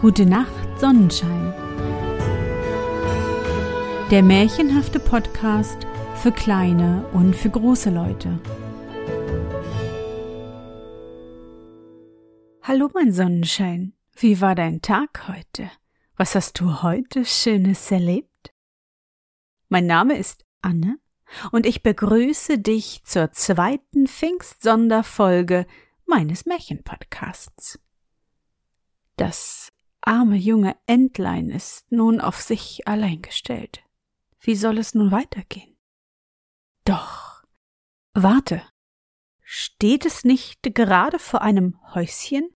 Gute Nacht, Sonnenschein. Der märchenhafte Podcast für kleine und für große Leute. Hallo, mein Sonnenschein. Wie war dein Tag heute? Was hast du heute Schönes erlebt? Mein Name ist Anne und ich begrüße dich zur zweiten Pfingstsonderfolge meines Märchenpodcasts. Das arme junge Entlein ist nun auf sich allein gestellt. Wie soll es nun weitergehen? Doch. Warte. Steht es nicht gerade vor einem Häuschen?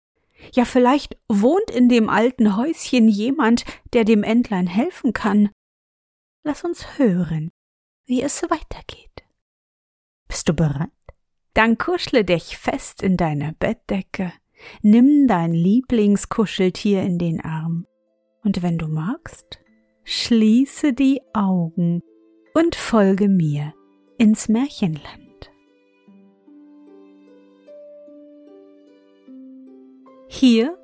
Ja, vielleicht wohnt in dem alten Häuschen jemand, der dem Entlein helfen kann. Lass uns hören, wie es weitergeht. Bist du bereit? Dann kuschle dich fest in deine Bettdecke, nimm dein Lieblingskuscheltier in den Arm, und wenn du magst, schließe die Augen und folge mir ins Märchenland. Hier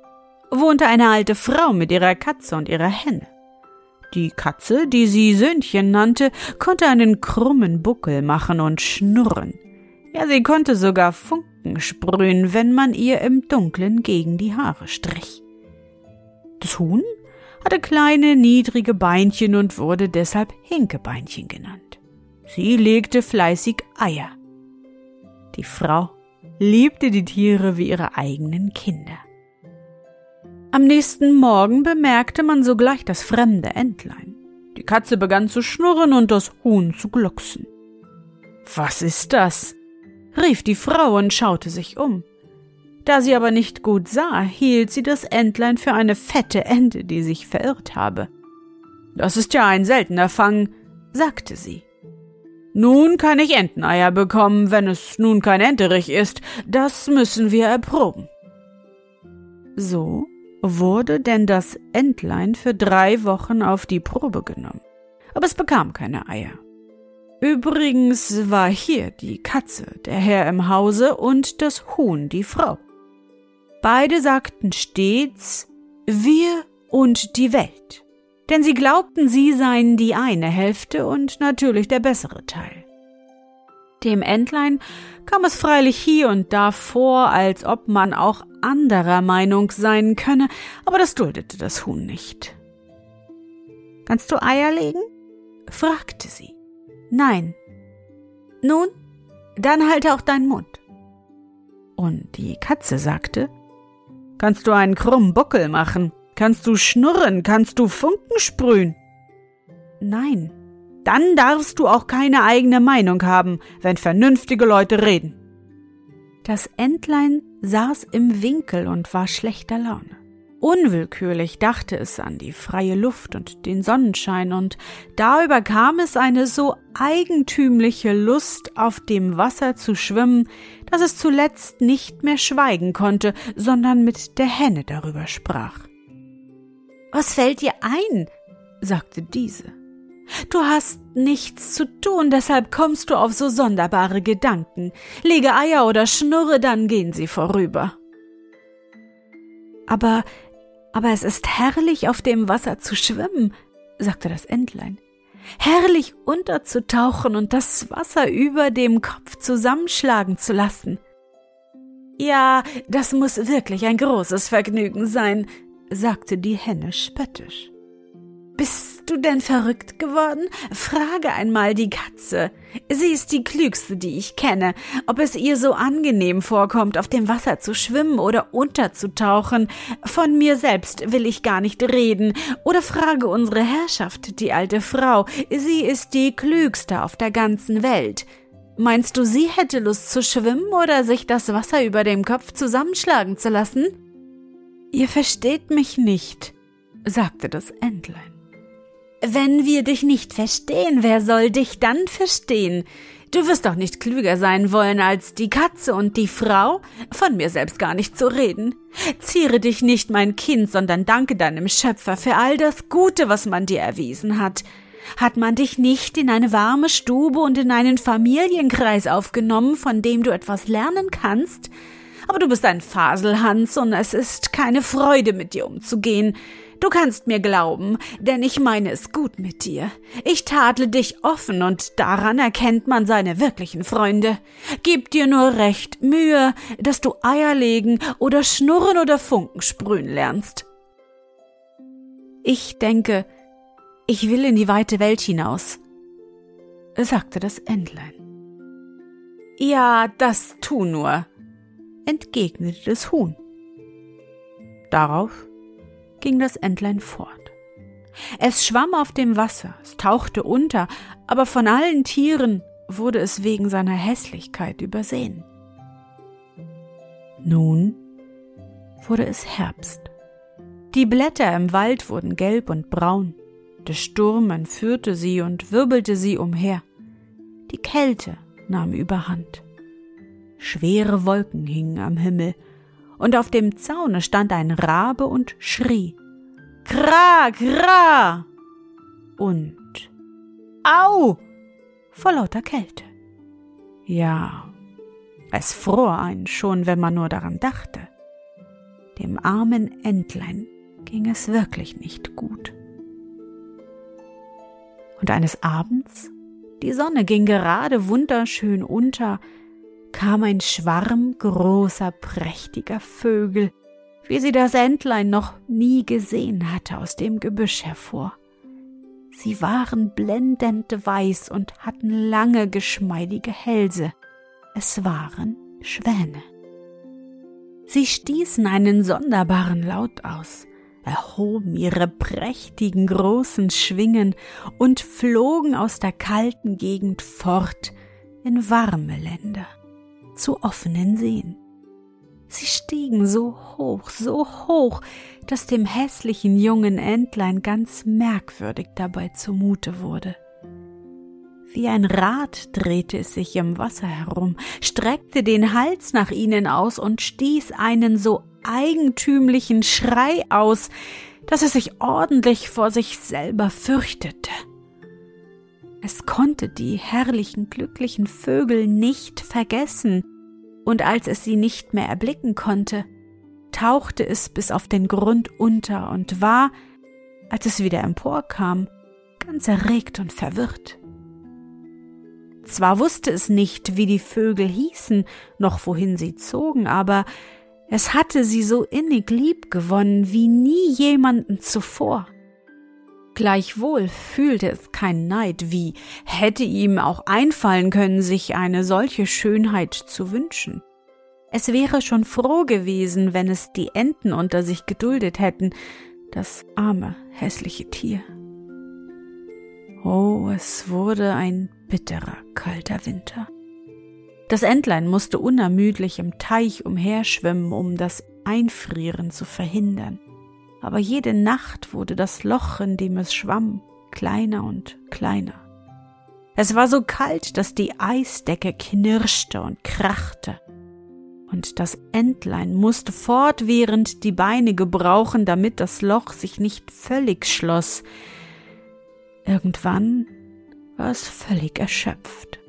wohnte eine alte Frau mit ihrer Katze und ihrer Henne. Die Katze, die sie Söhnchen nannte, konnte einen krummen Buckel machen und schnurren. Ja, sie konnte sogar Funken sprühen, wenn man ihr im Dunkeln gegen die Haare strich. Das Huhn hatte kleine, niedrige Beinchen und wurde deshalb Hinkebeinchen genannt. Sie legte fleißig Eier. Die Frau liebte die Tiere wie ihre eigenen Kinder. Am nächsten Morgen bemerkte man sogleich das fremde Entlein. Die Katze begann zu schnurren und das Huhn zu glucksen. Was ist das? Rief die Frau und schaute sich um. Da sie aber nicht gut sah, hielt sie das Entlein für eine fette Ente, die sich verirrt habe. Das ist ja ein seltener Fang, sagte sie. Nun kann ich Enteneier bekommen, wenn es nun kein Enterich ist. Das müssen wir erproben. So wurde denn das Entlein für drei Wochen auf die Probe genommen. Aber es bekam keine Eier. Übrigens war hier die Katze, der Herr im Hause, und das Huhn, die Frau. Beide sagten stets wir und die Welt, denn sie glaubten, sie seien die eine Hälfte und natürlich der bessere Teil. Dem Entlein kam es freilich hier und da vor, als ob man auch anderer Meinung sein könne, aber das duldete das Huhn nicht. Kannst du Eier legen? fragte sie. Nein. Nun, dann halte auch deinen Mund. Und die Katze sagte, Kannst du einen krummen Buckel machen? Kannst du schnurren? Kannst du Funken sprühen? Nein. Dann darfst du auch keine eigene Meinung haben, wenn vernünftige Leute reden. Das Entlein saß im Winkel und war schlechter Laune. Unwillkürlich dachte es an die freie Luft und den Sonnenschein, und da überkam es eine so eigentümliche Lust, auf dem Wasser zu schwimmen, dass es zuletzt nicht mehr schweigen konnte, sondern mit der Henne darüber sprach. Was fällt dir ein? sagte diese. Du hast nichts zu tun, deshalb kommst du auf so sonderbare Gedanken. Lege Eier oder schnurre, dann gehen sie vorüber. Aber aber es ist herrlich, auf dem Wasser zu schwimmen, sagte das Entlein. Herrlich unterzutauchen und das Wasser über dem Kopf zusammenschlagen zu lassen. Ja, das muss wirklich ein großes Vergnügen sein, sagte die Henne spöttisch. Bist du denn verrückt geworden? Frage einmal die Katze. Sie ist die klügste, die ich kenne. Ob es ihr so angenehm vorkommt, auf dem Wasser zu schwimmen oder unterzutauchen. Von mir selbst will ich gar nicht reden. Oder frage unsere Herrschaft, die alte Frau. Sie ist die klügste auf der ganzen Welt. Meinst du, sie hätte Lust zu schwimmen oder sich das Wasser über dem Kopf zusammenschlagen zu lassen? Ihr versteht mich nicht, sagte das Entlein. Wenn wir dich nicht verstehen, wer soll dich dann verstehen? Du wirst doch nicht klüger sein wollen als die Katze und die Frau, von mir selbst gar nicht zu reden. Ziere dich nicht, mein Kind, sondern danke deinem Schöpfer für all das Gute, was man dir erwiesen hat. Hat man dich nicht in eine warme Stube und in einen Familienkreis aufgenommen, von dem du etwas lernen kannst? Aber du bist ein Faselhans und es ist keine Freude, mit dir umzugehen. Du kannst mir glauben, denn ich meine es gut mit dir. Ich tadle dich offen und daran erkennt man seine wirklichen Freunde. Gib dir nur recht Mühe, dass du Eier legen oder schnurren oder Funken sprühen lernst. Ich denke, ich will in die weite Welt hinaus, sagte das Entlein. Ja, das tu nur, entgegnete das Huhn. Darauf ging das Entlein fort. Es schwamm auf dem Wasser, es tauchte unter, aber von allen Tieren wurde es wegen seiner Hässlichkeit übersehen. Nun wurde es Herbst. Die Blätter im Wald wurden gelb und braun, der Sturm entführte sie und wirbelte sie umher. Die Kälte nahm überhand. Schwere Wolken hingen am Himmel, und auf dem Zaune stand ein Rabe und schrie. Kra, kra! Und Au! vor lauter Kälte. Ja, es fror einen schon, wenn man nur daran dachte. Dem armen Entlein ging es wirklich nicht gut. Und eines Abends, die Sonne ging gerade wunderschön unter, kam ein Schwarm großer, prächtiger Vögel, wie sie das Entlein noch nie gesehen hatte, aus dem Gebüsch hervor. Sie waren blendend weiß und hatten lange, geschmeidige Hälse. Es waren Schwäne. Sie stießen einen sonderbaren Laut aus, erhoben ihre prächtigen großen Schwingen und flogen aus der kalten Gegend fort in warme Länder zu offenen Seen. Sie stiegen so hoch, so hoch, dass dem hässlichen jungen Entlein ganz merkwürdig dabei zumute wurde. Wie ein Rad drehte es sich im Wasser herum, streckte den Hals nach ihnen aus und stieß einen so eigentümlichen Schrei aus, dass es sich ordentlich vor sich selber fürchtete. Es konnte die herrlichen, glücklichen Vögel nicht vergessen, und als es sie nicht mehr erblicken konnte, tauchte es bis auf den Grund unter und war, als es wieder emporkam, ganz erregt und verwirrt. Zwar wusste es nicht, wie die Vögel hießen, noch wohin sie zogen, aber es hatte sie so innig lieb gewonnen wie nie jemanden zuvor. Gleichwohl fühlte es keinen Neid, wie hätte ihm auch einfallen können, sich eine solche Schönheit zu wünschen. Es wäre schon froh gewesen, wenn es die Enten unter sich geduldet hätten, das arme, hässliche Tier. Oh, es wurde ein bitterer, kalter Winter. Das Entlein musste unermüdlich im Teich umherschwimmen, um das Einfrieren zu verhindern aber jede Nacht wurde das Loch, in dem es schwamm, kleiner und kleiner. Es war so kalt, dass die Eisdecke knirschte und krachte. Und das Entlein musste fortwährend die Beine gebrauchen, damit das Loch sich nicht völlig schloss. Irgendwann war es völlig erschöpft,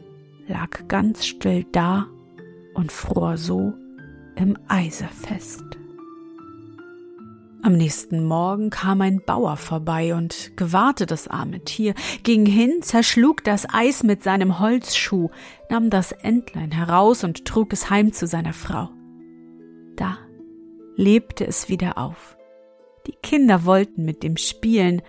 lag ganz still da und fror so im Eise fest. Am nächsten Morgen kam ein Bauer vorbei und gewahrte das arme Tier, ging hin, zerschlug das Eis mit seinem Holzschuh, nahm das Entlein heraus und trug es heim zu seiner Frau. Da lebte es wieder auf. Die Kinder wollten mit dem spielen,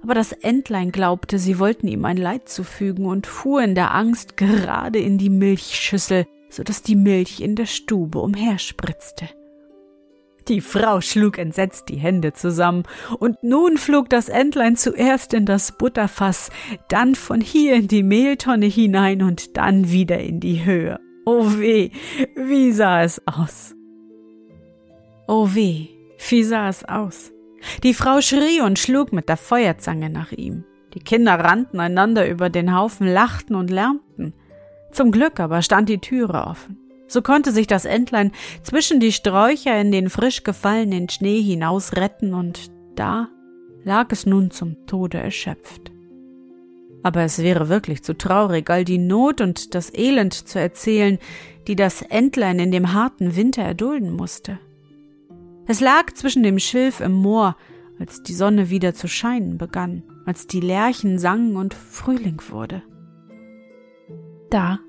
aber das Entlein glaubte, sie wollten ihm ein Leid zufügen und fuhr in der Angst gerade in die Milchschüssel, so dass die Milch in der Stube umherspritzte. Die Frau schlug entsetzt die Hände zusammen, und nun flog das Entlein zuerst in das Butterfass, dann von hier in die Mehltonne hinein und dann wieder in die Höhe. Oh weh, wie sah es aus? Oh weh, wie sah es aus? Die Frau schrie und schlug mit der Feuerzange nach ihm. Die Kinder rannten einander über den Haufen, lachten und lärmten. Zum Glück aber stand die Türe offen. So konnte sich das Entlein zwischen die Sträucher in den frisch gefallenen Schnee hinaus retten, und da lag es nun zum Tode erschöpft. Aber es wäre wirklich zu traurig, all die Not und das Elend zu erzählen, die das Entlein in dem harten Winter erdulden musste. Es lag zwischen dem Schilf im Moor, als die Sonne wieder zu scheinen begann, als die Lerchen sangen und Frühling wurde. Da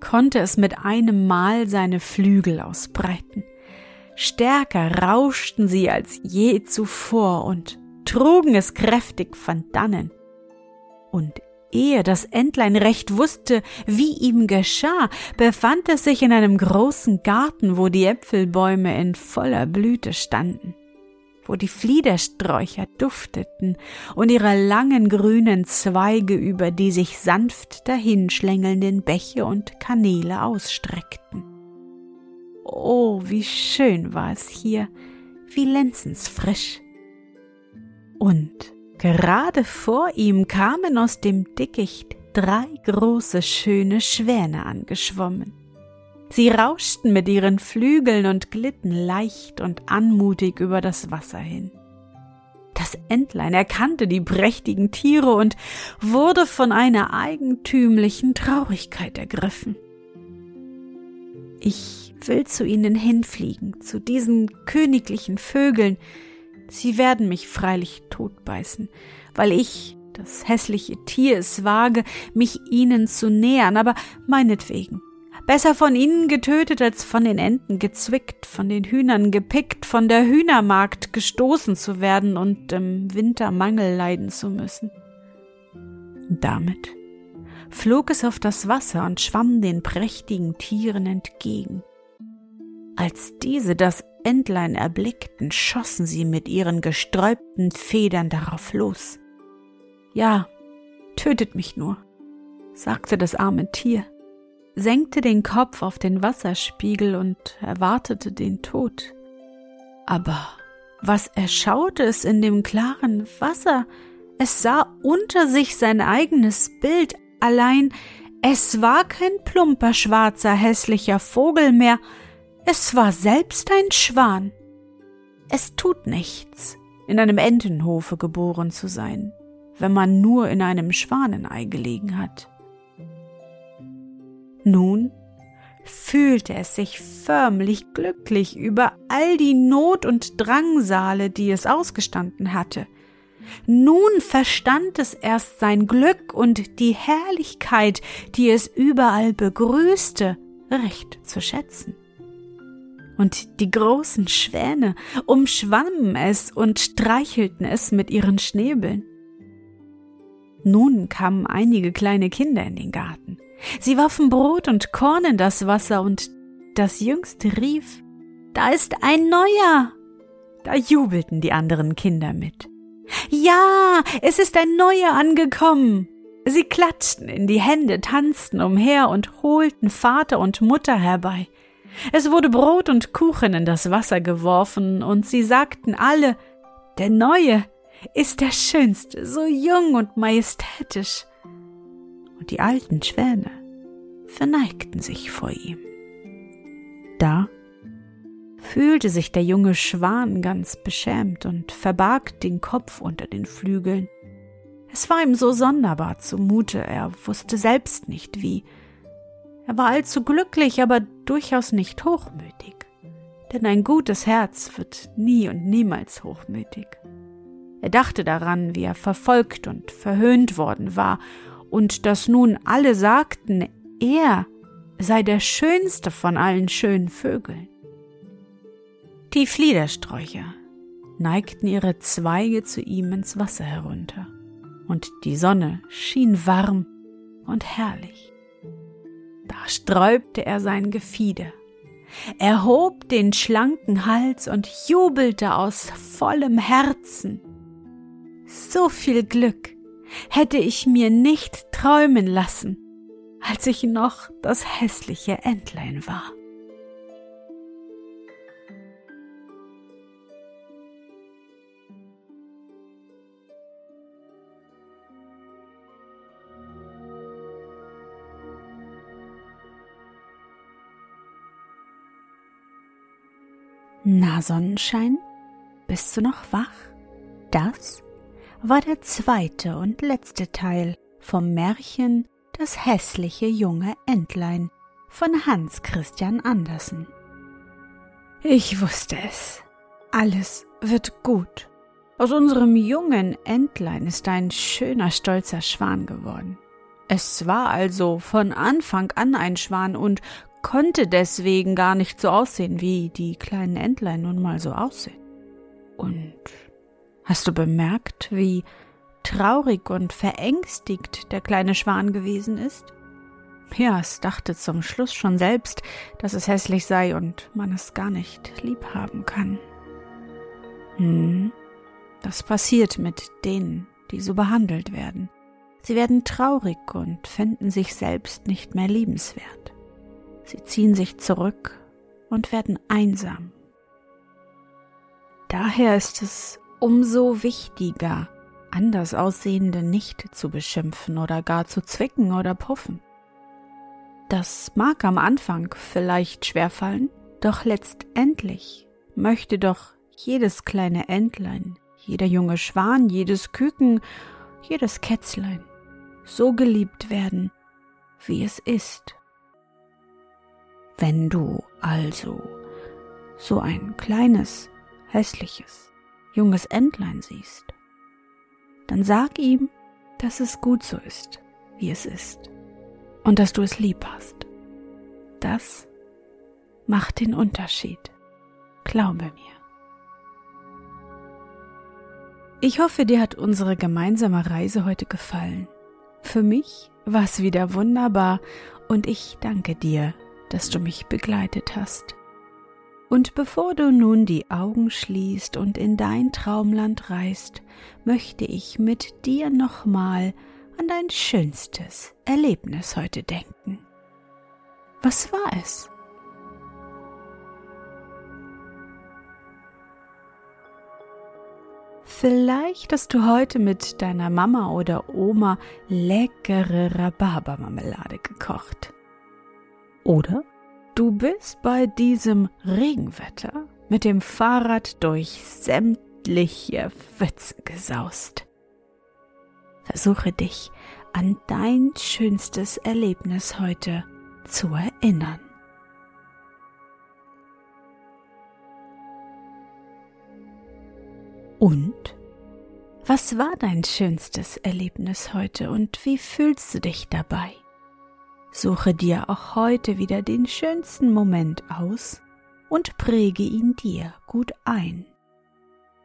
konnte es mit einem Mal seine Flügel ausbreiten. Stärker rauschten sie als je zuvor und trugen es kräftig von dannen. Und ehe das Entlein recht wusste, wie ihm geschah, befand es sich in einem großen Garten, wo die Äpfelbäume in voller Blüte standen wo die Fliedersträucher dufteten und ihre langen grünen Zweige über die sich sanft dahinschlängelnden Bäche und Kanäle ausstreckten. Oh, wie schön war es hier, wie lenzensfrisch. Und gerade vor ihm kamen aus dem Dickicht drei große schöne Schwäne angeschwommen. Sie rauschten mit ihren Flügeln und glitten leicht und anmutig über das Wasser hin. Das Entlein erkannte die prächtigen Tiere und wurde von einer eigentümlichen Traurigkeit ergriffen. Ich will zu ihnen hinfliegen, zu diesen königlichen Vögeln. Sie werden mich freilich totbeißen, weil ich, das hässliche Tier, es wage, mich ihnen zu nähern, aber meinetwegen, Besser von ihnen getötet als von den Enten gezwickt, von den Hühnern gepickt, von der Hühnermarkt gestoßen zu werden und im Winter Mangel leiden zu müssen. Damit flog es auf das Wasser und schwamm den prächtigen Tieren entgegen. Als diese das Entlein erblickten, schossen sie mit ihren gesträubten Federn darauf los. Ja, tötet mich nur, sagte das arme Tier senkte den Kopf auf den Wasserspiegel und erwartete den Tod. Aber was erschaute es in dem klaren Wasser? Es sah unter sich sein eigenes Bild, allein es war kein plumper, schwarzer, hässlicher Vogel mehr, es war selbst ein Schwan. Es tut nichts, in einem Entenhofe geboren zu sein, wenn man nur in einem Schwanenei gelegen hat. Nun fühlte es sich förmlich glücklich über all die Not und Drangsale, die es ausgestanden hatte. Nun verstand es erst sein Glück und die Herrlichkeit, die es überall begrüßte, recht zu schätzen. Und die großen Schwäne umschwammen es und streichelten es mit ihren Schnäbeln. Nun kamen einige kleine Kinder in den Garten. Sie warfen Brot und Korn in das Wasser, und das Jüngste rief Da ist ein neuer. Da jubelten die anderen Kinder mit. Ja, es ist ein neuer angekommen. Sie klatschten in die Hände, tanzten umher und holten Vater und Mutter herbei. Es wurde Brot und Kuchen in das Wasser geworfen, und sie sagten alle, der Neue ist der Schönste, so jung und majestätisch die alten Schwäne verneigten sich vor ihm. Da fühlte sich der junge Schwan ganz beschämt und verbarg den Kopf unter den Flügeln. Es war ihm so sonderbar zumute, er wusste selbst nicht wie. Er war allzu glücklich, aber durchaus nicht hochmütig. Denn ein gutes Herz wird nie und niemals hochmütig. Er dachte daran, wie er verfolgt und verhöhnt worden war und dass nun alle sagten, er sei der schönste von allen schönen Vögeln. Die Fliedersträucher neigten ihre Zweige zu ihm ins Wasser herunter, und die Sonne schien warm und herrlich. Da sträubte er sein Gefieder, erhob den schlanken Hals und jubelte aus vollem Herzen. So viel Glück hätte ich mir nicht träumen lassen, als ich noch das hässliche Entlein war. Na Sonnenschein, bist du noch wach? Das war der zweite und letzte Teil vom Märchen Das hässliche junge Entlein von Hans Christian Andersen. Ich wusste es. Alles wird gut. Aus unserem jungen Entlein ist ein schöner, stolzer Schwan geworden. Es war also von Anfang an ein Schwan und konnte deswegen gar nicht so aussehen, wie die kleinen Entlein nun mal so aussehen. Und hast du bemerkt, wie traurig und verängstigt der kleine Schwan gewesen ist? Ja, es dachte zum Schluss schon selbst, dass es hässlich sei und man es gar nicht lieb haben kann. Hm, das passiert mit denen, die so behandelt werden. Sie werden traurig und finden sich selbst nicht mehr liebenswert. Sie ziehen sich zurück und werden einsam. Daher ist es umso wichtiger, anders Aussehende nicht zu beschimpfen oder gar zu zwicken oder puffen. Das mag am Anfang vielleicht schwerfallen, doch letztendlich möchte doch jedes kleine Entlein, jeder junge Schwan, jedes Küken, jedes Kätzlein so geliebt werden, wie es ist. Wenn du also so ein kleines, hässliches, junges Entlein siehst, dann sag ihm, dass es gut so ist, wie es ist und dass du es lieb hast. Das macht den Unterschied. Glaube mir. Ich hoffe, dir hat unsere gemeinsame Reise heute gefallen. Für mich war es wieder wunderbar und ich danke dir, dass du mich begleitet hast. Und bevor du nun die Augen schließt und in dein Traumland reist, möchte ich mit dir nochmal an dein schönstes Erlebnis heute denken. Was war es? Vielleicht hast du heute mit deiner Mama oder Oma leckere Rhabarbermarmelade gekocht. Oder du bist bei diesem Regenwetter mit dem Fahrrad durch sämtliche Pfützen gesaust. Versuche dich an dein schönstes Erlebnis heute zu erinnern. Und? Was war dein schönstes Erlebnis heute und wie fühlst du dich dabei? Suche dir auch heute wieder den schönsten Moment aus und präge ihn dir gut ein.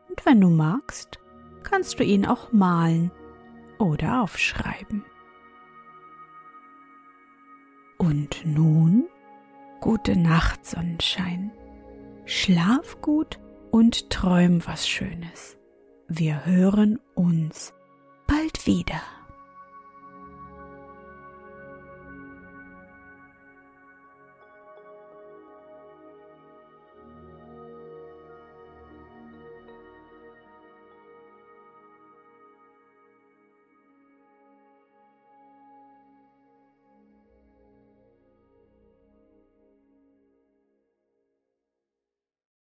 Und wenn du magst, kannst du ihn auch malen oder aufschreiben. Und nun gute Nacht, Sonnenschein. Schlaf gut und träum was Schönes. Wir hören uns bald wieder.